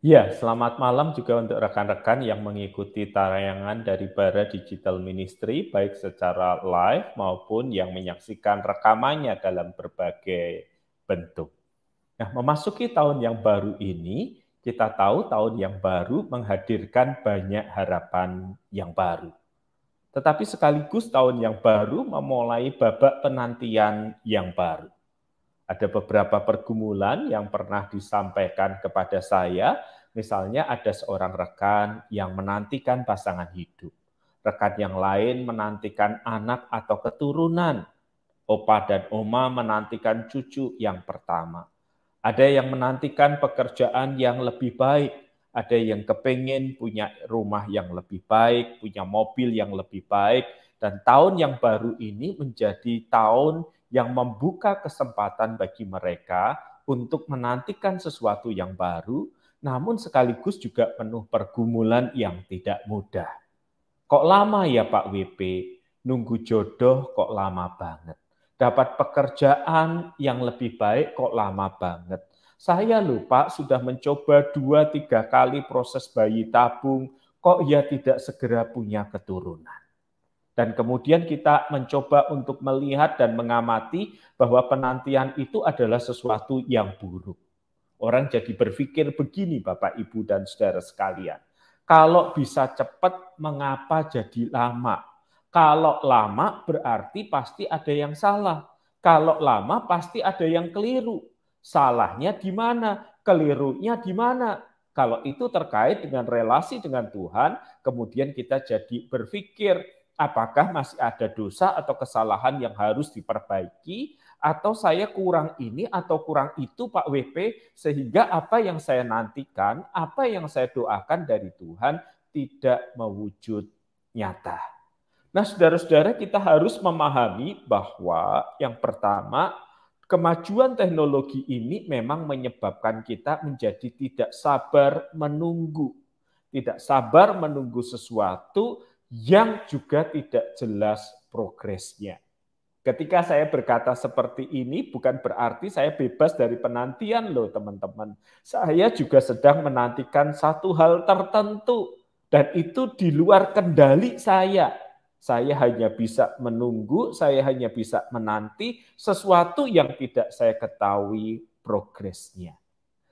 Ya, selamat malam juga untuk rekan-rekan yang mengikuti tayangan dari Bara Digital Ministry, baik secara live maupun yang menyaksikan rekamannya dalam berbagai bentuk. Nah, memasuki tahun yang baru ini, kita tahu tahun yang baru menghadirkan banyak harapan yang baru. Tetapi sekaligus tahun yang baru memulai babak penantian yang baru ada beberapa pergumulan yang pernah disampaikan kepada saya. Misalnya ada seorang rekan yang menantikan pasangan hidup. Rekan yang lain menantikan anak atau keturunan. Opa dan oma menantikan cucu yang pertama. Ada yang menantikan pekerjaan yang lebih baik. Ada yang kepengen punya rumah yang lebih baik, punya mobil yang lebih baik. Dan tahun yang baru ini menjadi tahun yang membuka kesempatan bagi mereka untuk menantikan sesuatu yang baru, namun sekaligus juga penuh pergumulan yang tidak mudah. Kok lama ya Pak WP? Nunggu jodoh kok lama banget. Dapat pekerjaan yang lebih baik kok lama banget. Saya lupa sudah mencoba dua tiga kali proses bayi tabung, kok ya tidak segera punya keturunan. Dan kemudian kita mencoba untuk melihat dan mengamati bahwa penantian itu adalah sesuatu yang buruk. Orang jadi berpikir begini Bapak, Ibu, dan saudara sekalian. Kalau bisa cepat, mengapa jadi lama? Kalau lama berarti pasti ada yang salah. Kalau lama pasti ada yang keliru. Salahnya di mana? Kelirunya di mana? Kalau itu terkait dengan relasi dengan Tuhan, kemudian kita jadi berpikir, apakah masih ada dosa atau kesalahan yang harus diperbaiki atau saya kurang ini atau kurang itu Pak WP sehingga apa yang saya nantikan, apa yang saya doakan dari Tuhan tidak mewujud nyata. Nah, saudara-saudara, kita harus memahami bahwa yang pertama, kemajuan teknologi ini memang menyebabkan kita menjadi tidak sabar menunggu. Tidak sabar menunggu sesuatu yang juga tidak jelas progresnya. Ketika saya berkata seperti ini bukan berarti saya bebas dari penantian loh teman-teman. Saya juga sedang menantikan satu hal tertentu dan itu di luar kendali saya. Saya hanya bisa menunggu, saya hanya bisa menanti sesuatu yang tidak saya ketahui progresnya.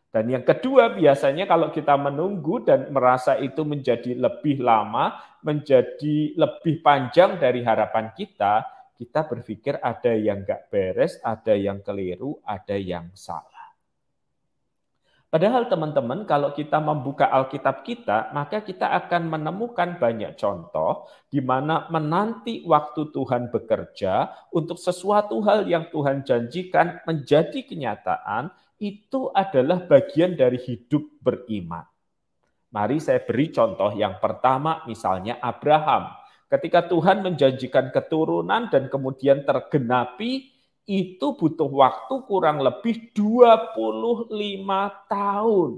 Dan yang kedua, biasanya kalau kita menunggu dan merasa itu menjadi lebih lama, menjadi lebih panjang dari harapan kita, kita berpikir ada yang nggak beres, ada yang keliru, ada yang salah. Padahal teman-teman, kalau kita membuka Alkitab kita, maka kita akan menemukan banyak contoh di mana menanti waktu Tuhan bekerja untuk sesuatu hal yang Tuhan janjikan menjadi kenyataan, itu adalah bagian dari hidup beriman. Mari saya beri contoh yang pertama, misalnya Abraham. Ketika Tuhan menjanjikan keturunan dan kemudian tergenapi, itu butuh waktu kurang lebih 25 tahun.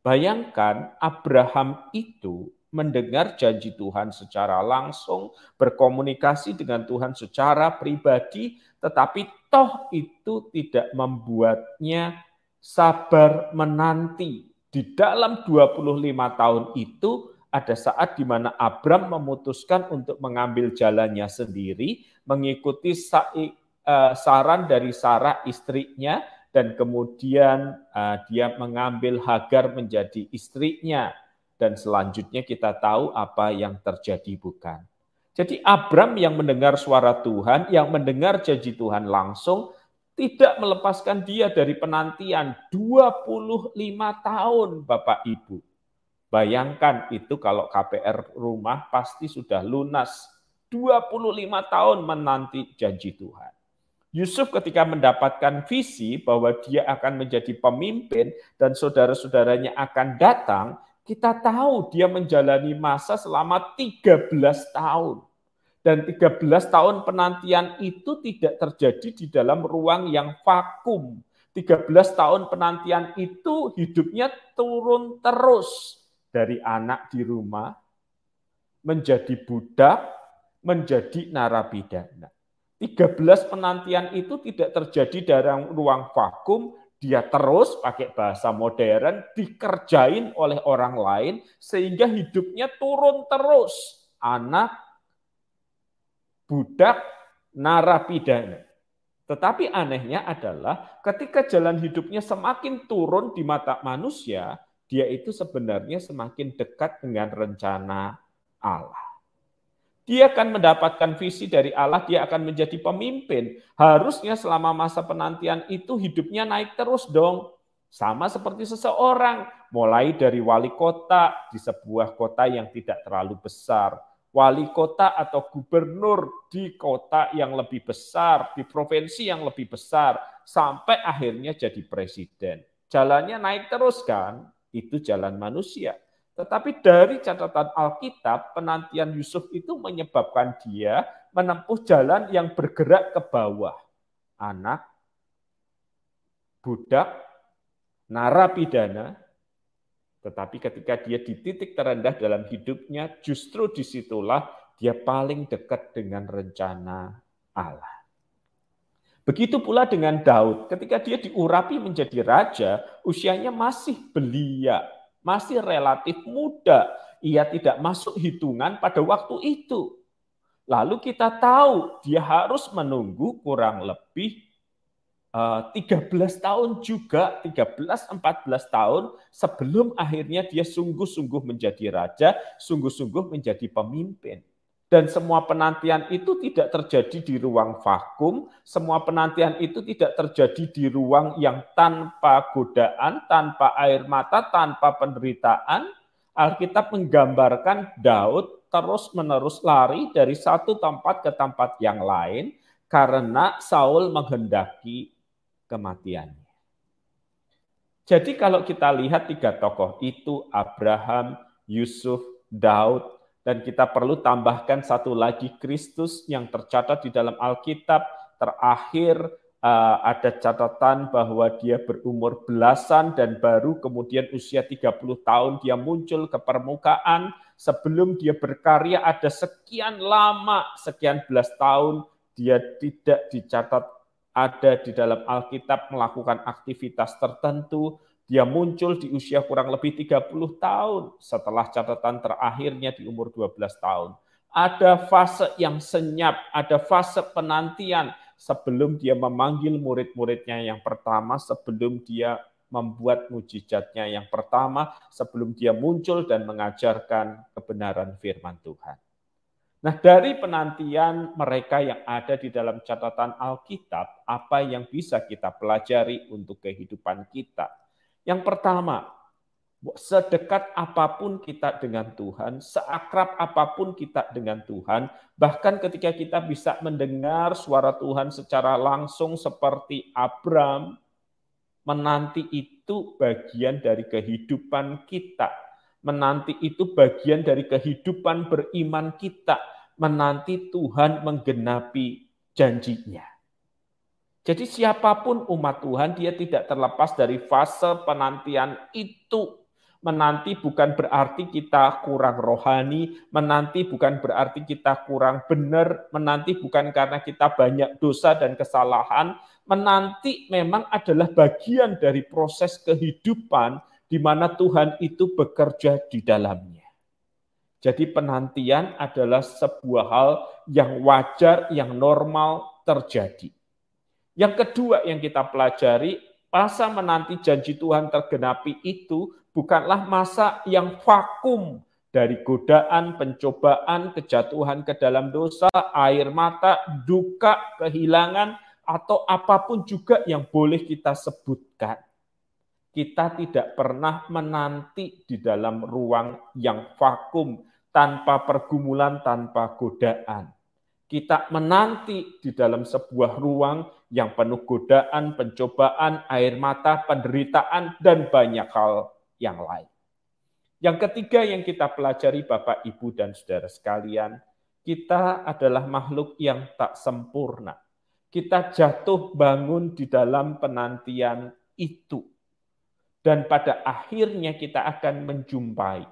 Bayangkan Abraham itu mendengar janji Tuhan secara langsung, berkomunikasi dengan Tuhan secara pribadi, tetapi toh itu tidak membuatnya sabar menanti. Di dalam 25 tahun itu ada saat di mana Abram memutuskan untuk mengambil jalannya sendiri, mengikuti eh, saran dari Sarah istrinya, dan kemudian eh, dia mengambil Hagar menjadi istrinya dan selanjutnya kita tahu apa yang terjadi bukan. Jadi Abram yang mendengar suara Tuhan, yang mendengar janji Tuhan langsung, tidak melepaskan dia dari penantian 25 tahun Bapak Ibu. Bayangkan itu kalau KPR rumah pasti sudah lunas 25 tahun menanti janji Tuhan. Yusuf ketika mendapatkan visi bahwa dia akan menjadi pemimpin dan saudara-saudaranya akan datang, kita tahu dia menjalani masa selama 13 tahun. Dan 13 tahun penantian itu tidak terjadi di dalam ruang yang vakum. 13 tahun penantian itu hidupnya turun terus dari anak di rumah menjadi budak, menjadi narapidana. 13 penantian itu tidak terjadi dalam ruang vakum dia terus pakai bahasa modern dikerjain oleh orang lain sehingga hidupnya turun terus. Anak, budak, narapidana. Tetapi anehnya adalah ketika jalan hidupnya semakin turun di mata manusia, dia itu sebenarnya semakin dekat dengan rencana Allah. Dia akan mendapatkan visi dari Allah, dia akan menjadi pemimpin. Harusnya selama masa penantian itu hidupnya naik terus dong. Sama seperti seseorang, mulai dari wali kota di sebuah kota yang tidak terlalu besar, wali kota atau gubernur di kota yang lebih besar, di provinsi yang lebih besar, sampai akhirnya jadi presiden. Jalannya naik terus kan? Itu jalan manusia. Tetapi dari catatan Alkitab, penantian Yusuf itu menyebabkan dia menempuh jalan yang bergerak ke bawah. Anak, budak, narapidana, tetapi ketika dia di titik terendah dalam hidupnya, justru di situlah dia paling dekat dengan rencana Allah. Begitu pula dengan Daud, ketika dia diurapi menjadi raja, usianya masih belia, masih relatif muda. Ia tidak masuk hitungan pada waktu itu. Lalu kita tahu dia harus menunggu kurang lebih 13 eh, tahun juga, 13-14 tahun sebelum akhirnya dia sungguh-sungguh menjadi raja, sungguh-sungguh menjadi pemimpin. Dan semua penantian itu tidak terjadi di ruang vakum, semua penantian itu tidak terjadi di ruang yang tanpa godaan, tanpa air mata, tanpa penderitaan. Alkitab menggambarkan Daud terus-menerus lari dari satu tempat ke tempat yang lain karena Saul menghendaki kematiannya. Jadi kalau kita lihat tiga tokoh itu Abraham, Yusuf, Daud, dan kita perlu tambahkan satu lagi Kristus yang tercatat di dalam Alkitab. Terakhir uh, ada catatan bahwa dia berumur belasan dan baru kemudian usia 30 tahun dia muncul ke permukaan. Sebelum dia berkarya ada sekian lama, sekian belas tahun dia tidak dicatat ada di dalam Alkitab melakukan aktivitas tertentu, dia muncul di usia kurang lebih 30 tahun setelah catatan terakhirnya di umur 12 tahun. Ada fase yang senyap, ada fase penantian sebelum dia memanggil murid-muridnya yang pertama, sebelum dia membuat mujizatnya yang pertama, sebelum dia muncul dan mengajarkan kebenaran firman Tuhan. Nah, dari penantian mereka yang ada di dalam catatan Alkitab, apa yang bisa kita pelajari untuk kehidupan kita? Yang pertama, sedekat apa pun kita dengan Tuhan, seakrab apa pun kita dengan Tuhan, bahkan ketika kita bisa mendengar suara Tuhan secara langsung seperti Abram, menanti itu bagian dari kehidupan kita. Menanti itu bagian dari kehidupan beriman kita. Menanti Tuhan menggenapi janjinya. Jadi siapa pun umat Tuhan, dia tidak terlepas dari fase penantian itu. Menanti bukan berarti kita kurang rohani, menanti bukan berarti kita kurang benar, menanti bukan karena kita banyak dosa dan kesalahan, menanti memang adalah bagian dari proses kehidupan di mana Tuhan itu bekerja di dalamnya. Jadi penantian adalah sebuah hal yang wajar, yang normal terjadi. Yang kedua yang kita pelajari, masa menanti janji Tuhan tergenapi itu bukanlah masa yang vakum dari godaan, pencobaan, kejatuhan ke dalam dosa, air mata, duka, kehilangan, atau apa pun juga yang boleh kita sebutkan. Kita tidak pernah menanti di dalam ruang yang vakum, tanpa pergumulan, tanpa godaan. Kita menanti di dalam sebuah ruang yang penuh godaan, pencobaan, air mata, penderitaan, dan banyak hal yang lain. Yang ketiga yang kita pelajari Bapak, Ibu, dan Saudara sekalian, kita adalah makhluk yang tak sempurna. Kita jatuh bangun di dalam penantian itu. Dan pada akhirnya kita akan menjumpai.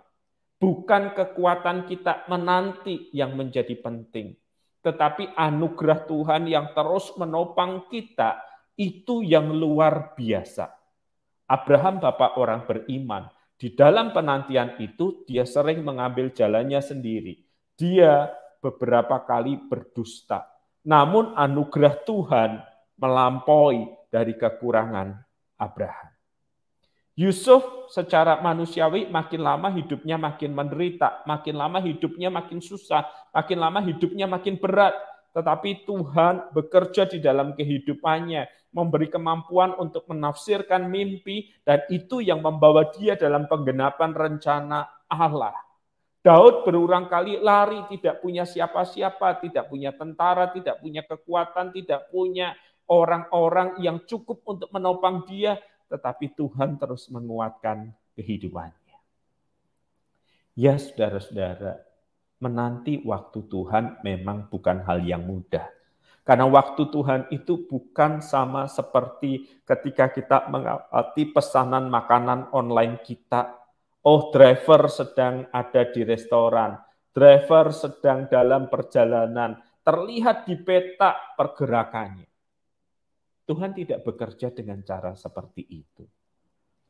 Bukan kekuatan kita menanti yang menjadi penting, tetapi anugerah Tuhan yang terus menopang kita itu yang luar biasa. Abraham bapak orang beriman. Di dalam penantian itu dia sering mengambil jalannya sendiri. Dia beberapa kali berdusta. Namun anugerah Tuhan melampaui dari kekurangan Abraham. Yusuf secara manusiawi makin lama hidupnya makin menderita, makin lama hidupnya makin susah, makin lama hidupnya makin berat. Tetapi Tuhan bekerja di dalam kehidupannya, memberi kemampuan untuk menafsirkan mimpi, dan itu yang membawa dia dalam penggenapan rencana Allah. Daud berulang kali lari, tidak punya siapa-siapa, tidak punya tentara, tidak punya kekuatan, tidak punya orang-orang yang cukup untuk menopang dia, tetapi Tuhan terus menguatkan kehidupannya. Ya saudara-saudara, menanti waktu Tuhan memang bukan hal yang mudah. Karena waktu Tuhan itu bukan sama seperti ketika kita mengawati pesanan makanan online kita. Oh, driver sedang ada di restoran, driver sedang dalam perjalanan, terlihat di peta pergerakannya. Tuhan tidak bekerja dengan cara seperti itu.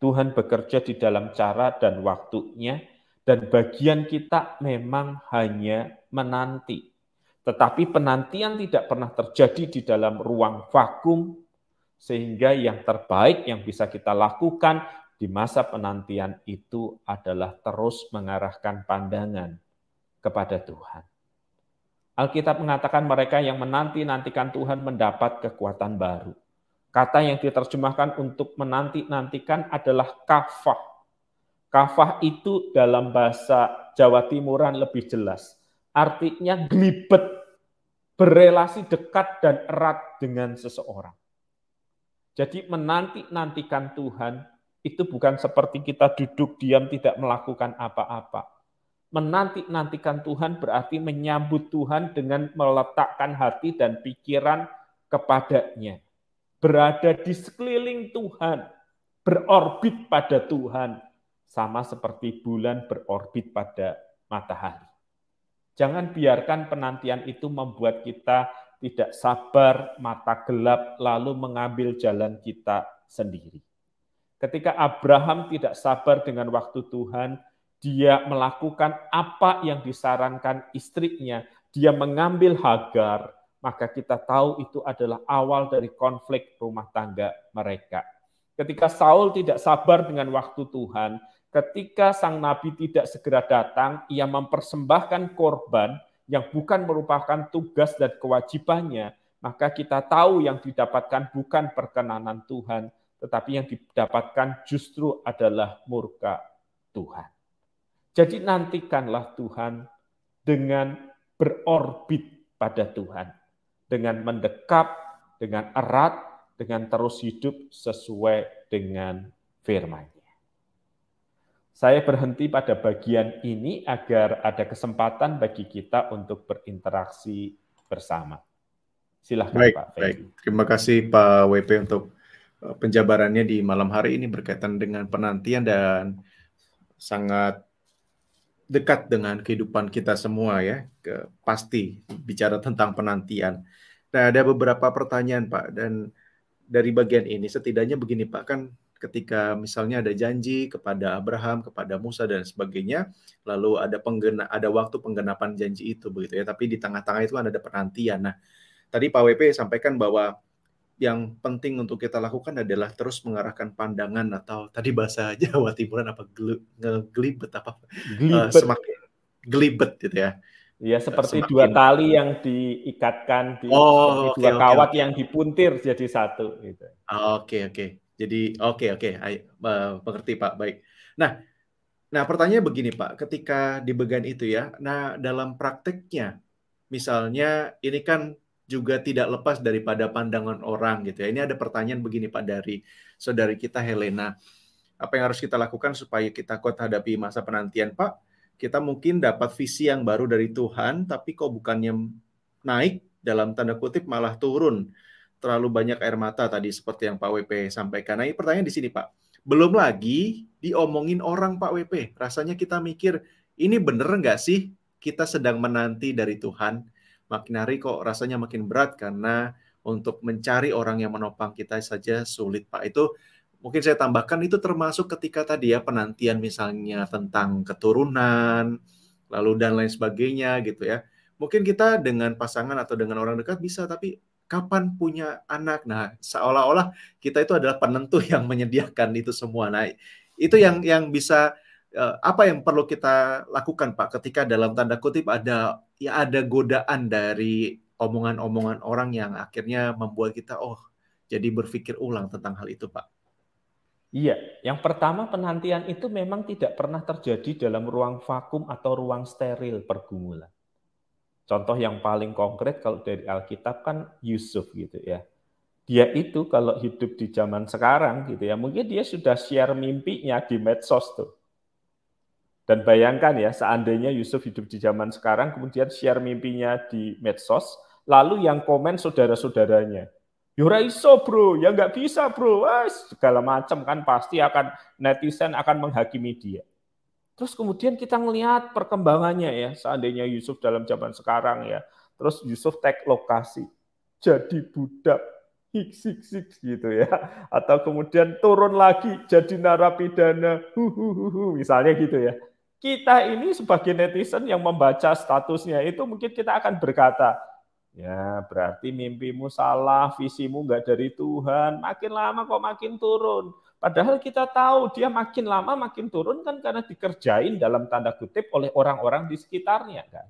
Tuhan bekerja di dalam cara dan waktunya, dan bagian kita memang hanya menanti. Tetapi penantian tidak pernah terjadi di dalam ruang vakum, sehingga yang terbaik yang bisa kita lakukan di masa penantian itu adalah terus mengarahkan pandangan kepada Tuhan. Alkitab mengatakan mereka yang menanti-nantikan Tuhan mendapat kekuatan baru. Kata yang diterjemahkan untuk menanti-nantikan adalah kafah. Kafah itu dalam bahasa Jawa Timuran lebih jelas. Artinya gelibet, berelasi dekat dan erat dengan seseorang. Jadi menanti-nantikan Tuhan itu bukan seperti kita duduk diam tidak melakukan apa-apa. Menanti-nantikan Tuhan berarti menyambut Tuhan dengan meletakkan hati dan pikiran kepadanya berada di sekeliling Tuhan, berorbit pada Tuhan, sama seperti bulan berorbit pada matahari. Jangan biarkan penantian itu membuat kita tidak sabar, mata gelap, lalu mengambil jalan kita sendiri. Ketika Abraham tidak sabar dengan waktu Tuhan, dia melakukan apa yang disarankan istrinya. Dia mengambil Hagar, maka kita tahu itu adalah awal dari konflik rumah tangga mereka. Ketika Saul tidak sabar dengan waktu Tuhan, ketika sang nabi tidak segera datang, ia mempersembahkan korban yang bukan merupakan tugas dan kewajibannya, maka kita tahu yang didapatkan bukan perkenanan Tuhan, tetapi yang didapatkan justru adalah murka Tuhan. Jadi nantikanlah Tuhan dengan berorbit pada Tuhan dengan mendekap, dengan erat, dengan terus hidup sesuai dengan firman-Nya. Saya berhenti pada bagian ini agar ada kesempatan bagi kita untuk berinteraksi bersama. Silahkan baik, Pak Baik, terima kasih Pak WP untuk uh, penjabarannya di malam hari ini berkaitan dengan penantian dan sangat dekat dengan kehidupan kita semua ya, ke, pasti bicara tentang penantian. Nah, ada beberapa pertanyaan Pak dan dari bagian ini setidaknya begini Pak kan ketika misalnya ada janji kepada Abraham, kepada Musa dan sebagainya, lalu ada penggena ada waktu penggenapan janji itu begitu ya, tapi di tengah-tengah itu kan ada penantian. Nah, tadi Pak WP sampaikan bahwa yang penting untuk kita lakukan adalah terus mengarahkan pandangan atau tadi bahasa Jawa Timuran apa gelibet apa gelibet. Uh, semakin gelibet gitu ya. Ya seperti semakin... dua tali yang diikatkan di oh, okay, dua okay, kawat okay. yang dipuntir jadi satu gitu. Oke okay, oke. Okay. Jadi oke okay, oke, okay. uh, mengerti Pak. Baik. Nah, nah pertanyaannya begini Pak, ketika di bagian itu ya, nah dalam prakteknya misalnya ini kan juga tidak lepas daripada pandangan orang gitu ya. Ini ada pertanyaan begini Pak dari saudari kita Helena. Apa yang harus kita lakukan supaya kita kuat hadapi masa penantian Pak? Kita mungkin dapat visi yang baru dari Tuhan, tapi kok bukannya naik dalam tanda kutip malah turun. Terlalu banyak air mata tadi seperti yang Pak WP sampaikan. Nah ini pertanyaan di sini Pak. Belum lagi diomongin orang Pak WP. Rasanya kita mikir, ini bener nggak sih kita sedang menanti dari Tuhan? Makin hari kok rasanya makin berat karena untuk mencari orang yang menopang kita saja sulit Pak. Itu mungkin saya tambahkan itu termasuk ketika tadi ya penantian misalnya tentang keturunan, lalu dan lain sebagainya gitu ya. Mungkin kita dengan pasangan atau dengan orang dekat bisa, tapi kapan punya anak? Nah, seolah-olah kita itu adalah penentu yang menyediakan itu semua. Nah, itu yang yang bisa apa yang perlu kita lakukan Pak ketika dalam tanda kutip ada ya ada godaan dari omongan-omongan orang yang akhirnya membuat kita oh jadi berpikir ulang tentang hal itu Pak. Iya, yang pertama penantian itu memang tidak pernah terjadi dalam ruang vakum atau ruang steril pergumulan. Contoh yang paling konkret kalau dari Alkitab kan Yusuf gitu ya. Dia itu kalau hidup di zaman sekarang gitu ya, mungkin dia sudah share mimpinya di medsos tuh. Dan bayangkan ya, seandainya Yusuf hidup di zaman sekarang, kemudian share mimpinya di medsos, lalu yang komen saudara-saudaranya Yura ya iso bro, ya nggak bisa bro, Wah, segala macam kan pasti akan netizen akan menghakimi dia. Terus kemudian kita ngelihat perkembangannya ya, seandainya Yusuf dalam zaman sekarang ya, terus Yusuf tag lokasi, jadi budak, hiks hiks gitu ya, atau kemudian turun lagi jadi narapidana, huhuhuhu, misalnya gitu ya. Kita ini sebagai netizen yang membaca statusnya itu mungkin kita akan berkata, Ya, berarti mimpimu salah, visimu nggak dari Tuhan. Makin lama kok makin turun. Padahal kita tahu dia makin lama makin turun kan karena dikerjain dalam tanda kutip oleh orang-orang di sekitarnya kan.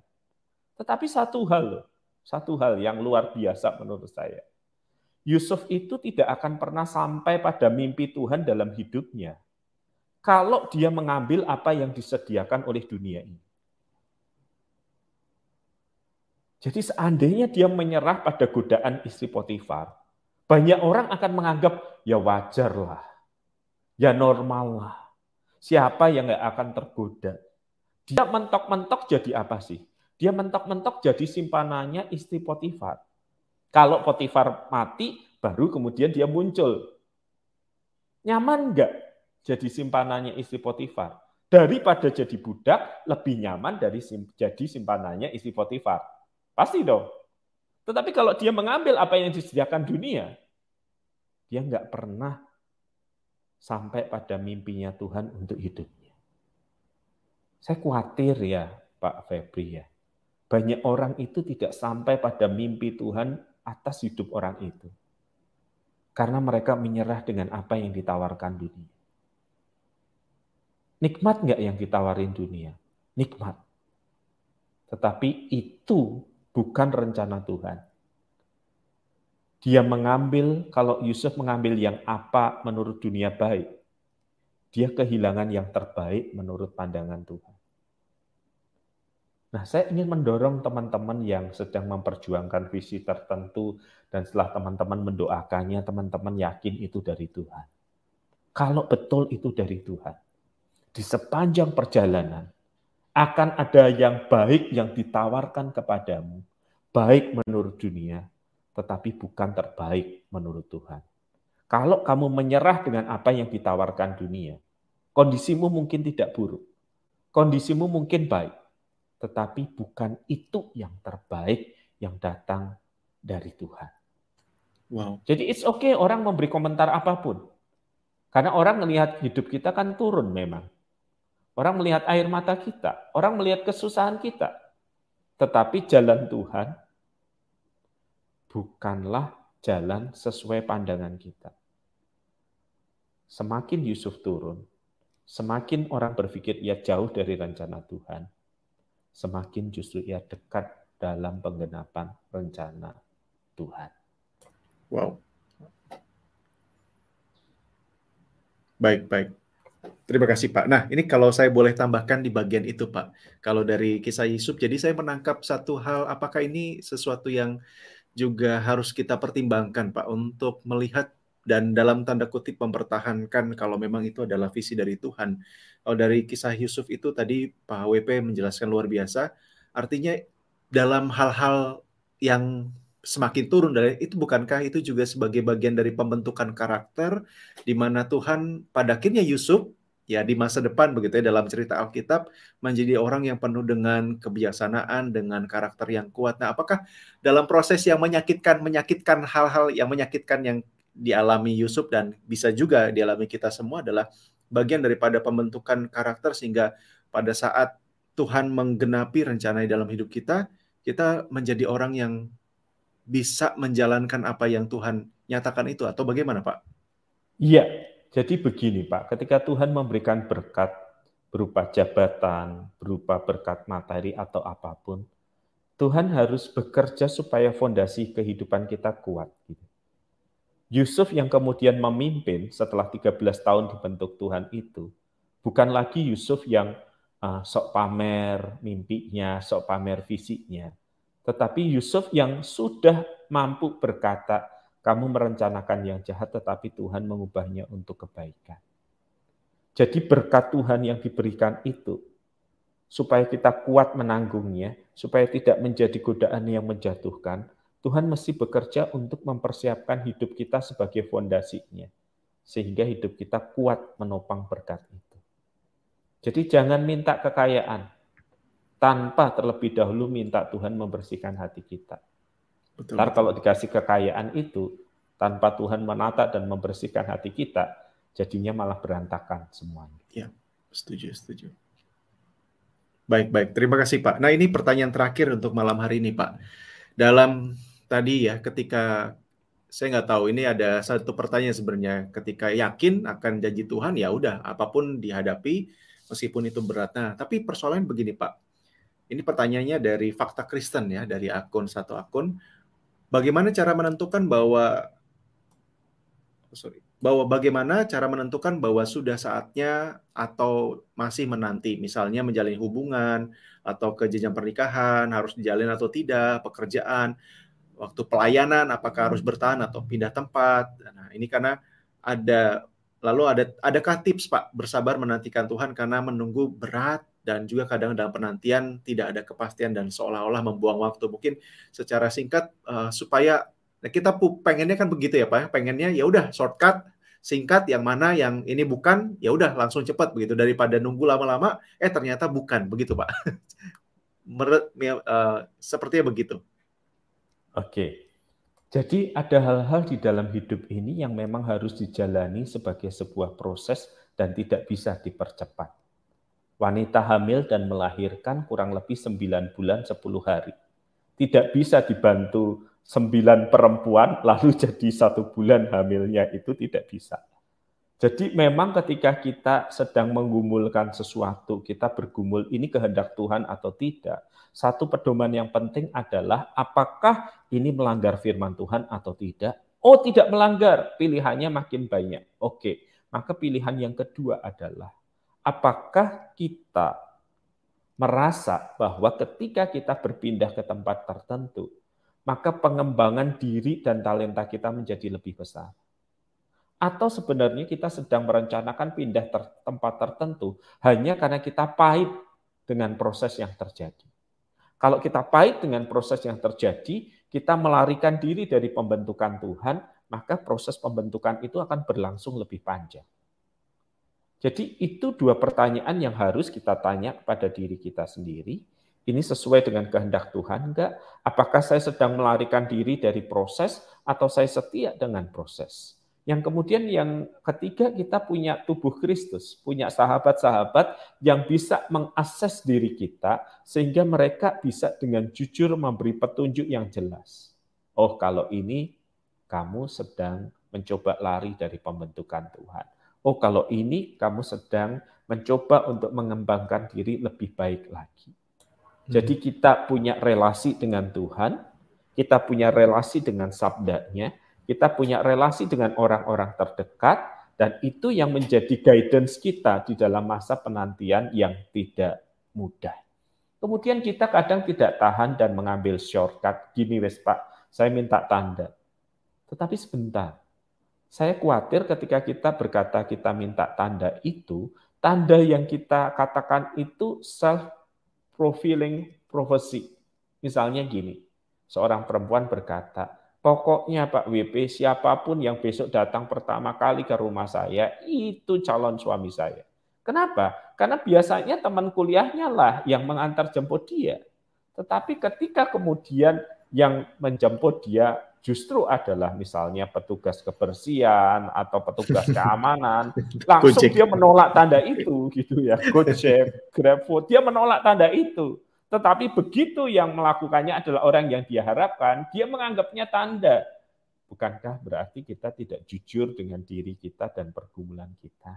Tetapi satu hal loh, satu hal yang luar biasa menurut saya. Yusuf itu tidak akan pernah sampai pada mimpi Tuhan dalam hidupnya. Kalau dia mengambil apa yang disediakan oleh dunia ini. Jadi seandainya dia menyerah pada godaan istri Potifar, banyak orang akan menganggap ya wajar lah, ya normal lah. Siapa yang nggak akan tergoda? Dia mentok-mentok jadi apa sih? Dia mentok-mentok jadi simpanannya istri Potifar. Kalau Potifar mati, baru kemudian dia muncul. Nyaman nggak jadi simpanannya istri Potifar? Daripada jadi budak, lebih nyaman dari jadi simpanannya istri Potifar. Pasti dong. Tetapi kalau dia mengambil apa yang disediakan dunia, dia nggak pernah sampai pada mimpinya Tuhan untuk hidupnya. Saya khawatir ya Pak Febri ya. Banyak orang itu tidak sampai pada mimpi Tuhan atas hidup orang itu. Karena mereka menyerah dengan apa yang ditawarkan dunia. Nikmat nggak yang ditawarin dunia? Nikmat. Tetapi itu bukan rencana Tuhan. Dia mengambil, kalau Yusuf mengambil yang apa menurut dunia baik, dia kehilangan yang terbaik menurut pandangan Tuhan. Nah, saya ingin mendorong teman-teman yang sedang memperjuangkan visi tertentu dan setelah teman-teman mendoakannya, teman-teman yakin itu dari Tuhan. Kalau betul itu dari Tuhan, di sepanjang perjalanan akan ada yang baik yang ditawarkan kepadamu, baik menurut dunia, tetapi bukan terbaik menurut Tuhan. Kalau kamu menyerah dengan apa yang ditawarkan dunia, kondisimu mungkin tidak buruk, kondisimu mungkin baik, tetapi bukan itu yang terbaik yang datang dari Tuhan. Wow. Jadi it's okay orang memberi komentar apa pun. Karena orang melihat hidup kita kan turun memang. Orang melihat air mata kita, orang melihat kesusahan kita. Tetapi jalan Tuhan bukanlah jalan sesuai pandangan kita. Semakin Yusuf turun, semakin orang berpikir ia jauh dari rencana Tuhan, semakin justru ia dekat dalam penggenapan rencana Tuhan. Wow. Baik, baik. Terima kasih Pak. Nah, ini kalau saya boleh tambahkan di bagian itu Pak. Kalau dari kisah Yusuf, jadi saya menangkap satu hal, apakah ini sesuatu yang juga harus kita pertimbangkan Pak untuk melihat dan dalam tanda kutip mempertahankan kalau memang itu adalah visi dari Tuhan. Kalau dari kisah Yusuf itu tadi Pak WP menjelaskan luar biasa, artinya dalam hal-hal yang semakin turun dari itu bukankah itu juga sebagai bagian dari pembentukan karakter di mana Tuhan pada akhirnya Yusuf ya di masa depan begitu ya dalam cerita Alkitab menjadi orang yang penuh dengan kebijaksanaan dengan karakter yang kuat. Nah, apakah dalam proses yang menyakitkan menyakitkan hal-hal yang menyakitkan yang dialami Yusuf dan bisa juga dialami kita semua adalah bagian daripada pembentukan karakter sehingga pada saat Tuhan menggenapi rencana dalam hidup kita, kita menjadi orang yang bisa menjalankan apa yang Tuhan nyatakan itu atau bagaimana Pak? Iya, jadi begini Pak, ketika Tuhan memberikan berkat berupa jabatan, berupa berkat materi atau apa pun, Tuhan harus bekerja supaya fondasi kehidupan kita kuat. Gitu. Yusuf yang kemudian memimpin setelah 13 tahun dibentuk Tuhan itu, bukan lagi Yusuf yang uh, sok pamer mimpinya, sok pamer fisiknya. Tetapi Yusuf yang sudah mampu berkata, kamu merencanakan yang jahat tetapi Tuhan mengubahnya untuk kebaikan. Jadi berkat Tuhan yang diberikan itu, supaya kita kuat menanggungnya, supaya tidak menjadi godaan yang menjatuhkan, Tuhan mesti bekerja untuk mempersiapkan hidup kita sebagai fondasinya, sehingga hidup kita kuat menopang berkat itu. Jadi jangan minta kekayaan tanpa terlebih dahulu minta Tuhan membersihkan hati kita. Betul, Ntar kalau dikasih kekayaan itu tanpa Tuhan menata dan membersihkan hati kita, jadinya malah berantakan semuanya. Ya, setuju, setuju. Baik, baik. Terima kasih, Pak. Nah, ini pertanyaan terakhir untuk malam hari ini, Pak. Dalam tadi ya, ketika saya nggak tahu ini ada satu pertanyaan sebenarnya ketika yakin akan janji Tuhan ya udah apa pun dihadapi meskipun itu berat. Nah, tapi persoalan begini Pak. Ini pertanyaannya dari Fakta Kristen ya, dari akun satu akun. Bagaimana cara menentukan bahwa sorry, bahwa bagaimana cara menentukan bahwa sudah saatnya atau masih menanti, misalnya menjalin hubungan atau ke jenjang pernikahan harus dijalin atau tidak, pekerjaan, waktu pelayanan apakah harus bertahan atau pindah tempat. Nah, ini karena ada Lalu ada adakah tips Pak bersabar menantikan Tuhan karena menunggu berat dan juga kadang dalam penantian tidak ada kepastian dan seolah-olah membuang waktu. Mungkin secara singkat uh, supaya nah kita pengennya kan begitu ya Pak, ya. pengennya ya udah shortcut singkat yang mana yang ini bukan ya udah langsung cepat begitu daripada nunggu lama-lama eh ternyata bukan begitu Pak. Menurut uh, sepertinya begitu. Oke. Jadi ada hal-hal di dalam hidup ini yang memang harus dijalani sebagai sebuah proses dan tidak bisa dipercepat. Wanita hamil dan melahirkan kurang lebih 9 bulan 10 hari. Tidak bisa dibantu 9 perempuan lalu jadi satu bulan hamilnya itu tidak bisa. Jadi memang ketika kita sedang menggumulkan sesuatu, kita bergumul ini kehendak Tuhan atau tidak, satu pedoman yang penting adalah apakah ini melanggar firman Tuhan atau tidak. Oh, tidak melanggar, pilihannya makin banyak. Oke, maka pilihan yang kedua adalah apakah kita merasa bahwa ketika kita berpindah ke tempat tertentu, maka pengembangan diri dan talenta kita menjadi lebih besar. Atau sebenarnya kita sedang merencanakan pindah ter tempat tertentu hanya karena kita pahit dengan proses yang terjadi. Kalau kita pahit dengan proses yang terjadi, kita melarikan diri dari pembentukan Tuhan, maka proses pembentukan itu akan berlangsung lebih panjang. Jadi itu dua pertanyaan yang harus kita tanya kepada diri kita sendiri. Ini sesuai dengan kehendak Tuhan enggak? Apakah saya sedang melarikan diri dari proses atau saya setia dengan proses? Yang kemudian yang ketiga kita punya tubuh Kristus, punya sahabat-sahabat yang bisa mengakses diri kita sehingga mereka bisa dengan jujur memberi petunjuk yang jelas. Oh, kalau ini kamu sedang mencoba lari dari pembentukan Tuhan. Oh, kalau ini kamu sedang mencoba untuk mengembangkan diri lebih baik lagi. Jadi hmm. kita punya relasi dengan Tuhan, kita punya relasi dengan sabdanya, kita punya relasi dengan orang-orang terdekat, dan itu yang menjadi guidance kita di dalam masa penantian yang tidak mudah. Kemudian kita kadang tidak tahan dan mengambil shortcut. Gini wes Pak, saya minta tanda. Tetapi sebentar, saya khawatir ketika kita berkata kita minta tanda itu, tanda yang kita katakan itu self-fulfilling prophecy. Misalnya gini, seorang perempuan berkata, Pokoknya Pak WP, siapa pun yang besok datang pertama kali ke rumah saya, itu calon suami saya. Kenapa? Karena biasanya teman kuliahnya lah yang mengantar jemput dia. Tetapi ketika kemudian yang menjemput dia justru adalah misalnya petugas kebersihan atau petugas keamanan, langsung Gojek. dia menolak tanda itu gitu ya. Gojek, GrabFood, dia menolak tanda itu. Tetapi begitu yang melakukannya adalah orang yang dia harapkan, dia menganggapnya tanda. Bukankah berarti kita tidak jujur dengan diri kita dan pergumulan kita?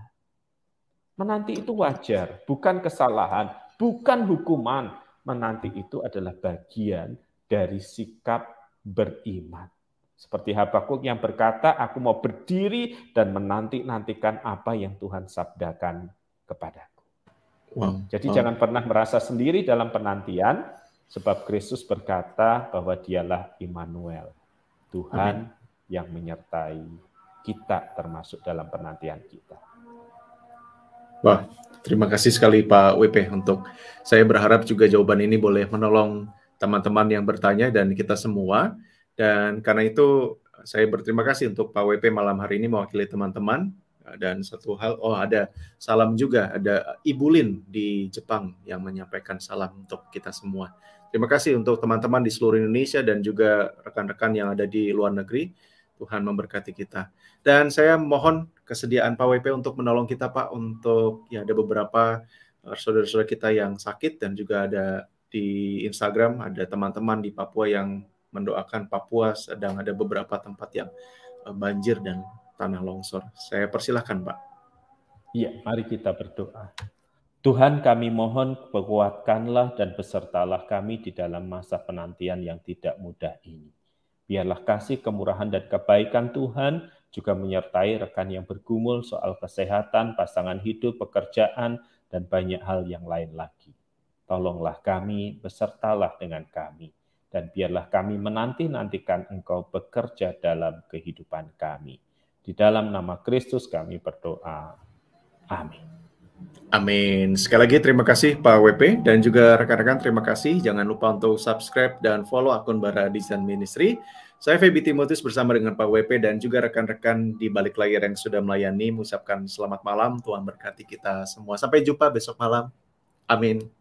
Menanti itu wajar, bukan kesalahan, bukan hukuman. Menanti itu adalah bagian dari sikap beriman. Seperti Habakuk yang berkata, aku mau berdiri dan menanti-nantikan apa yang Tuhan sabdakan kepadaku. Wow. Jadi wow. jangan pernah merasa sendiri dalam penantian, sebab Kristus berkata bahwa dialah Immanuel, Tuhan Amin. yang menyertai kita termasuk dalam penantian kita. Wah, terima kasih sekali Pak WP untuk saya berharap juga jawaban ini boleh menolong teman-teman yang bertanya dan kita semua. Dan karena itu saya berterima kasih untuk Pak WP malam hari ini mewakili teman-teman. Dan satu hal, oh ada salam juga, ada Ibu Lin di Jepang yang menyampaikan salam untuk kita semua. Terima kasih untuk teman-teman di seluruh Indonesia dan juga rekan-rekan yang ada di luar negeri. Tuhan memberkati kita. Dan saya mohon kesediaan Pak WP untuk menolong kita Pak untuk ya ada beberapa eh, saudara-saudara kita yang sakit dan juga ada di Instagram ada teman-teman di Papua yang mendoakan Papua sedang ada beberapa tempat yang eh, banjir dan tanah longsor. Saya persilahkan Pak. Iya, mari kita berdoa. Tuhan kami mohon kuatkanlah dan besertalah kami di dalam masa penantian yang tidak mudah ini. Biarlah kasih, kemurahan, dan kebaikan Tuhan juga menyertai rekan yang bergumul soal kesehatan, pasangan hidup, pekerjaan, dan banyak hal yang lain lagi. Tolonglah kami, besertalah dengan kami, dan biarlah kami menanti-nantikan Engkau bekerja dalam kehidupan kami. Di dalam nama Kristus kami berdoa. Amin. Amin. Sekali lagi terima kasih Pak WP dan juga rekan-rekan terima kasih. Jangan lupa untuk subscribe dan follow akun Bara Design Ministry. Saya Feby Timotius bersama dengan Pak WP dan juga rekan-rekan di balik layar yang sudah melayani mengucapkan selamat malam. Tuhan berkati kita semua. Sampai jumpa besok malam. Amin.